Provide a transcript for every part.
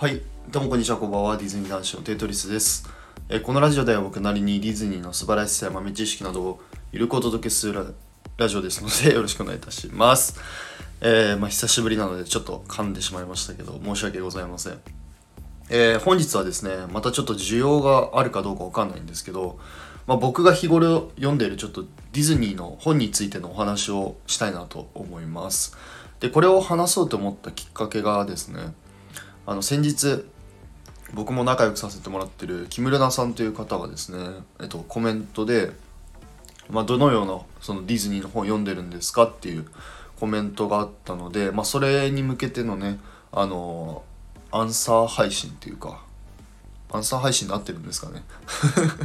はい、どうもこんにちは、こんばんは。ディズニー男子のテトリスです。えこのラジオでは僕なりにディズニーの素晴らしさや豆知識などをゆるくお届けするララジオですので よろしくお願いいたします。えーまあ、久しぶりなのでちょっと噛んでしまいましたけど申し訳ございません。えー本日はですね、またちょっと需要があるかどうかわかんないんですけど、まあ、僕が日頃読んでいるちょっとディズニーの本についてのお話をしたいなと思います。で、これを話そうと思ったきっかけがですね、あの先日僕も仲良くさせてもらってる木村さんという方がですね、えっと、コメントで、まあ、どのようなそのディズニーの本を読んでるんですかっていうコメントがあったので、まあ、それに向けてのねあのアンサー配信っていうかアンサー配信になってるんですかね。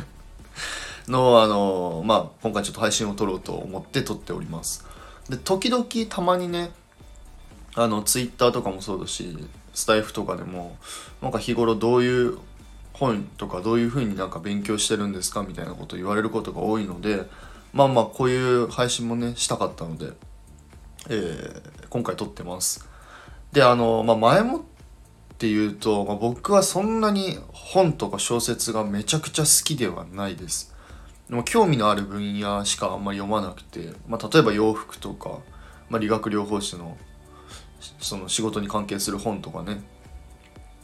のあのまあ今回ちょっと配信を撮ろうと思って撮っております。で時々たまにねあのツイッターとかもそうだしスタイフとかでもなんか日頃どういう本とかどういうふうになんか勉強してるんですかみたいなこと言われることが多いのでまあまあこういう配信もねしたかったので、えー今回撮ってます。であの、まあ、前もっていうと、まあ、僕はそんなに本とか小説がめちゃくちゃ好きではないです。でも興味のある分野しかあんまり読まなくて、まあ、例えば洋服とか、まあ、理学療法士のその仕事に関係する本とかね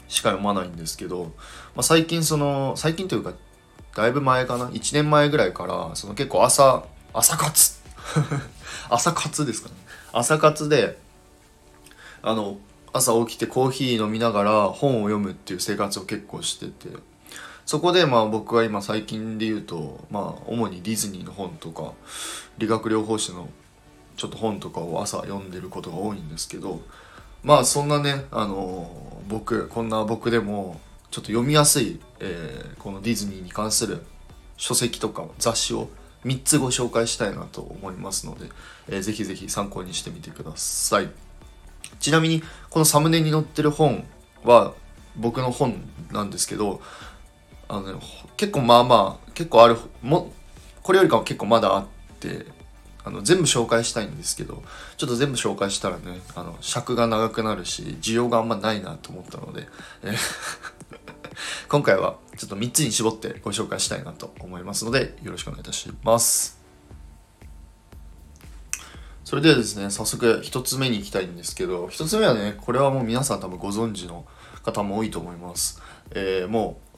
しか読まないんですけど、まあ、最近その最近というかだいぶ前かな1年前ぐらいからその結構朝朝活。朝活ですかね。朝活であの朝起きてコーヒー飲みながら本を読むっていう生活を結構しててそこでまあ僕は今最近で言うとまあ主にディズニーの本とか理学療法士のちょっと本とかを朝読んでることが多いんですけどまあそんなねあの僕こんな僕でもちょっと読みやすい、えーこのディズニーに関する書籍とか雑誌を3つご紹介したいなと思いますので、えーぜひぜひ参考にしてみてください。ちなみにこのサムネに載ってる本は僕の本なんですけどあの、ね、結構まあまあ結構あるもこれよりかは結構まだあってあの全部紹介したいんですけどちょっと全部紹介したらねあの尺が長くなるし需要があんまないなと思ったので、え 今回はちょっと3つに絞ってご紹介したいなと思いますのでよろしくお願いいたします。それではですね早速1つ目に行きたいんですけど1つ目はねこれはもう皆さん多分ご存知の方も多いと思います、えーもう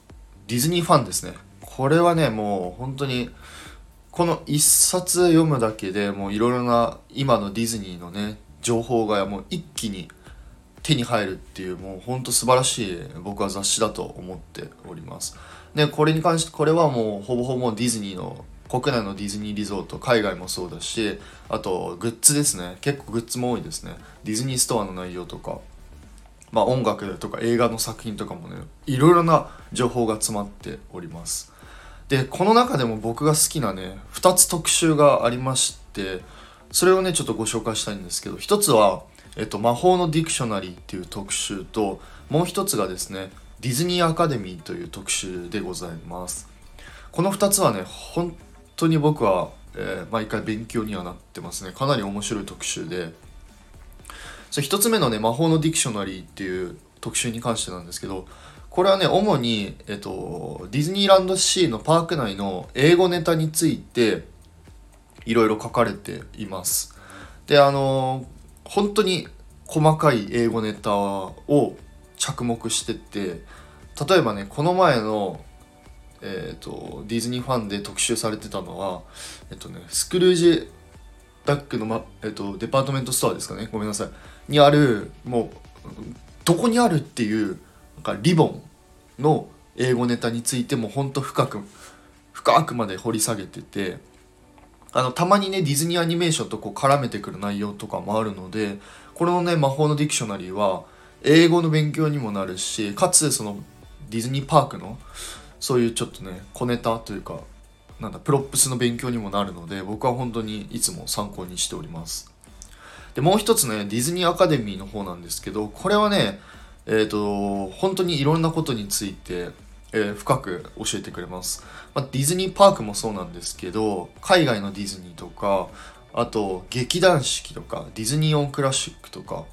ディズニーファンですね。これはねもう本当にこの一冊読むだけでもういろいろな今のディズニーのね情報がもう一気に手に入るっていうもうほんと素晴らしい僕は雑誌だと思っております。でこれに関してこれはもうほぼほぼディズニーの国内のディズニーリゾート海外もそうだしあとグッズですね。結構グッズも多いですね。ディズニーストアの内容とか。まあ音楽とか映画の作品とかもねいろいろな情報が詰まっております。でこの中でも僕が好きなね2つ特集がありましてそれをねちょっとご紹介したいんですけど一つは、えっと、魔法のディクショナリーっていう特集ともう一つがですねディズニーアカデミーという特集でございます。この2つはね本当に僕は、えー毎回勉強にはなってますね。かなり面白い特集で。そ1つ目のね魔法のディクショナリーっていう特集に関してなんですけどこれはね主に、えっと、ディズニーランドシーのパーク内の英語ネタについていろいろ書かれています。であの本当に細かい英語ネタを着目してて例えばねこの前のえー、とディズニーファンで特集されてたのは、えっとね、スクルージダックの、まえっと、デパートメントストアですかね。ごめんなさい。にあるもうどこにあるっていうかリボンの英語ネタについても本当深く深くまで掘り下げててあのたまにねディズニーアニメーションとこう絡めてくる内容とかもあるのでこのね魔法のディクショナリーは英語の勉強にもなるしかつそのディズニーパークのそういうちょっとね小ネタというかなんだプロップスの勉強にもなるので僕は本当にいつも参考にしております。でもう一つねディズニーアカデミーの方なんですけどこれはねえっ、と本当にいろんなことについて、えー深く教えてくれます、まあ、ディズニーパークもそうなんですけど海外のディズニーとかあと劇団四季とかディズニーオンクラシックとか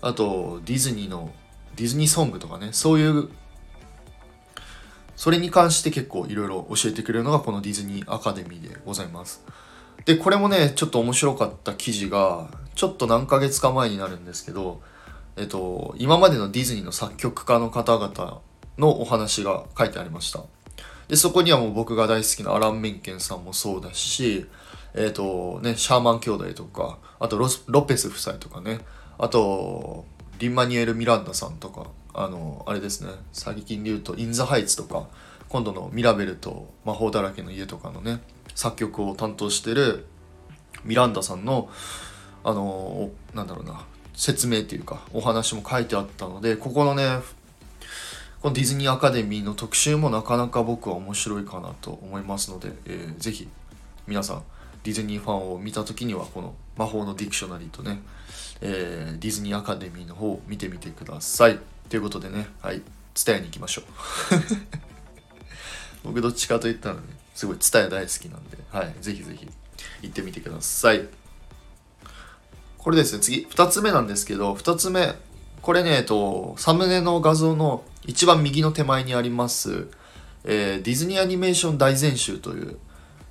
あとディズニーのディズニーソングとかねそういうそれに関して結構いろいろ教えてくれるのがこのディズニーアカデミーでございます。でこれもねちょっと面白かった記事がちょっと何ヶ月か前になるんですけどえっと今までのディズニーの作曲家の方々のお話が書いてありました。でそこにはもう僕が大好きなアラン・メンケンさんもそうだしえっ、とねシャーマン兄弟とかあとロロペス夫妻とかね。あとリンマニエル・ミランダさんとか。あのあれですね。最近で言うと「イン・ザ・ハイツ」とか。今度の「ミラベルと魔法だらけの家」とかのね作曲を担当してるミランダさんのあのなんだろうな。説明っていうかお話も書いてあったのでここのねこのディズニーアカデミーの特集もなかなか僕は面白いかなと思いますので、えー、ぜひ皆さんディズニーファンを見た時にはこの魔法のディクショナリーとね、えー、ディズニーアカデミーの方を見てみてください。ということでね、はい、伝えに行きましょう。僕どっちかといったらね、すごい伝え大好きなんで、はい、ぜひぜひ行ってみてください。これですね、次、2つ目なんですけど、2つ目、これね、えっと、サムネの画像の一番右の手前にあります、えー、ディズニーアニメーション大全集という、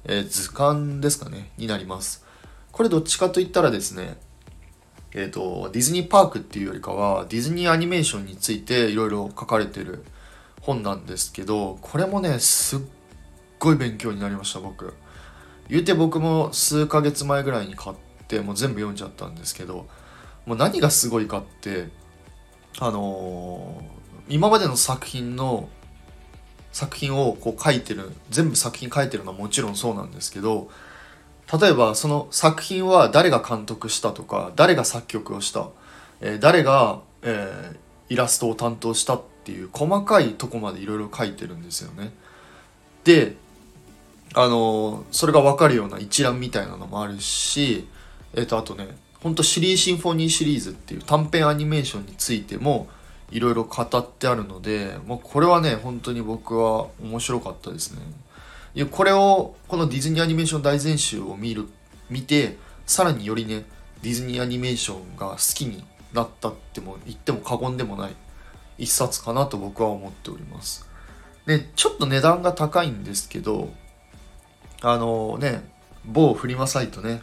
えー、図鑑ですかね、になります。これどっちかといったらですね、えっ、ー、と、ディズニーパークっていうよりかは、ディズニーアニメーションについていろいろ書かれてる本なんですけど、これもね、すっごい勉強になりました、僕。言うて僕も数ヶ月前ぐらいに買って、もう全部読んじゃったんですけど、もう何がすごいかって、あのー、今までの作品の作品をこう書いてる全部作品書いてるのはもちろんそうなんですけど例えばその作品は誰が監督したとか誰が作曲をした、えー、誰が、えー、イラストを担当したっていう細かいとこまでいろいろ書いてるんですよね。であの、それが分かるような一覧みたいなのもあるし、えっ、とあとねほんとシリーシンフォニーシリーズっていう短編アニメーションについてもいろいろ語ってあるので、まあ、これはね本当に僕は面白かったですね。いやこれをこのディズニーアニメーション大全集を見る見てさらによりねディズニーアニメーションが好きになったっても言っても過言でもない一冊かなと僕は思っております。でちょっと値段が高いんですけどあのね某フリマサイトね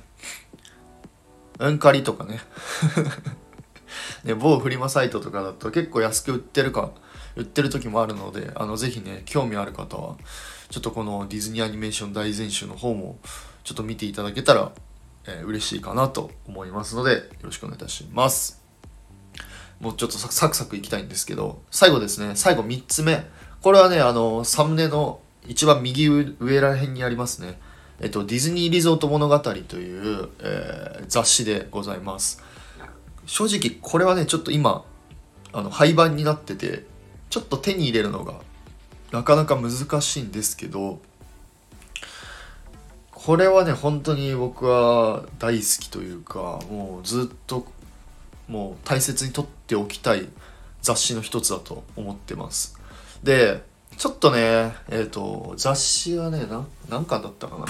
うんかりとかね。ね、某フリマサイトとかだと結構安く売ってるか売ってる時もあるのであのぜひね興味ある方はちょっとこのディズニーアニメーション大全集の方もちょっと見ていただけたら、えー、嬉しいかなと思いますのでよろしくお願いいたします。もうちょっとサクサクいきたいんですけど最後ですね最後3つ目。これはねあのサムネの一番右上ら辺にありますね。えっと、ディズニーリゾート物語という、えー、雑誌でございます。正直これはねちょっと今あの廃盤になっててちょっと手に入れるのがなかなか難しいんですけどこれはね本当に僕は大好きというかもうずっともう大切に取っておきたい雑誌の一つだと思ってますでちょっとねえっ、ー、と雑誌はねな何巻だったかな。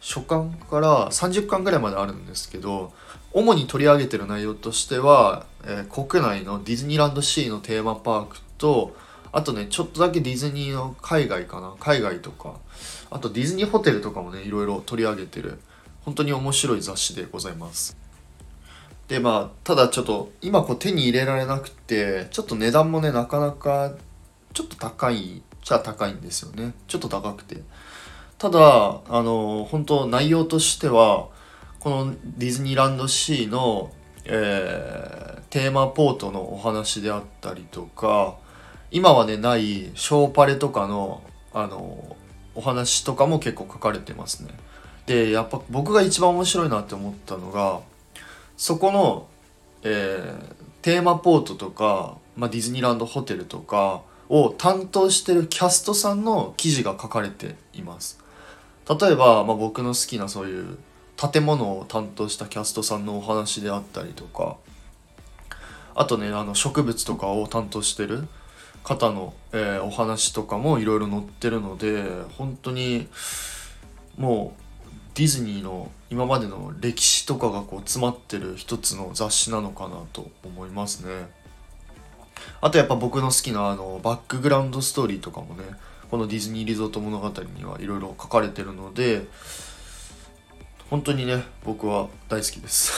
初巻から30巻ぐらいまであるんですけど主に取り上げてる内容としては、えー、国内のディズニーランドシーのテーマパークとあとねちょっとだけディズニーの海外かな。海外とか。あとディズニーホテルとかもねいろいろ取り上げてる本当に面白い雑誌でございます。でまあただちょっと今こう手に入れられなくてちょっと値段もねなかなかちょっと高いじゃ高いんですよね。ちょっと高くて。ただあの本当内容としてはこのディズニーランドシーの、えー、テーマポートのお話であったりとか今はねないショーパレとかのあのお話とかも結構書かれてますね。でやっぱ僕が一番面白いなって思ったのがそこの、えー、テーマポートとか、まあ、ディズニーランドホテルとかを担当してるキャストさんの記事が書かれています例えば、まあ、僕の好きなそういう建物を担当したキャストさんのお話であったりとかあとねあの植物とかを担当してる方の、えー、お話とかもいろいろ載ってるので本当にもうディズニーの今までの歴史とかがこう詰まってる一つの雑誌なのかなと思いますね。あとやっぱ僕の好きなあのバックグラウンドストーリーとかもねこのディズニーリゾート物語にはいろいろ書かれてるので本当にね僕は大好きです。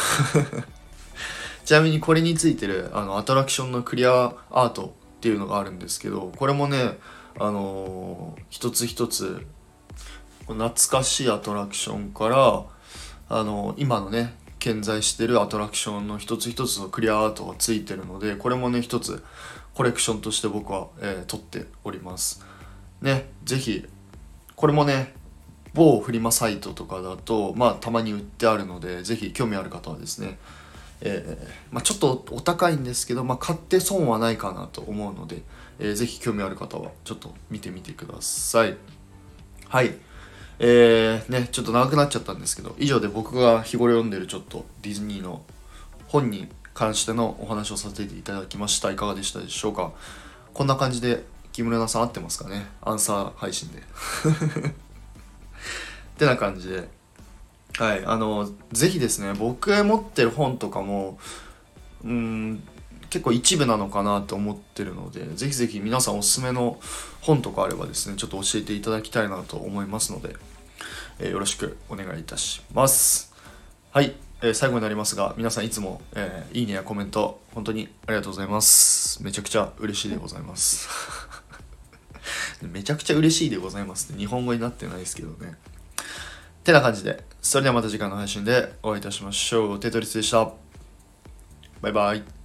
ちなみにこれについてるあのアトラクションのクリアアートっていうのがあるんですけどこれもねあのー、一つ一つ懐かしいアトラクションからあのー、今のね健在してるアトラクションの一つ一つのクリアアートがついてるのでこれもね一つコレクションとして僕は、えー、撮っております。ね是非これもね某フリマサイトとかだとまあたまに売ってあるので是非興味ある方はですねえー、まあ、ちょっとお高いんですけど、まあ、買って損はないかなと思うので、えー、ぜ興味ある方はちょっと見てみてください。はい。えー、ねちょっと長くなっちゃったんですけど以上で僕が日頃読んでるちょっとディズニーの本に関してのお話をさせていただきました。いかがでしたでしょうか？こんな感じで木村さん合ってますかね？アンサー配信で。ってな感じで。はいあのぜひですね僕が持ってる本とかもうん結構一部なのかなと思ってるのでぜひぜひ皆さんおすすめの本とかあればですねちょっと教えていただきたいなと思いますので、え、よろしくお願いいたしますはい、えー、最後になりますが皆さんいつも、えー、いいねやコメント本当にありがとうございますめちゃくちゃ嬉しいでございます めちゃくちゃ嬉しいでございますって日本語になってないですけどねてな感じで、それではまた次回の配信でお会いいたしましょう。テトリスでした。バイバイ。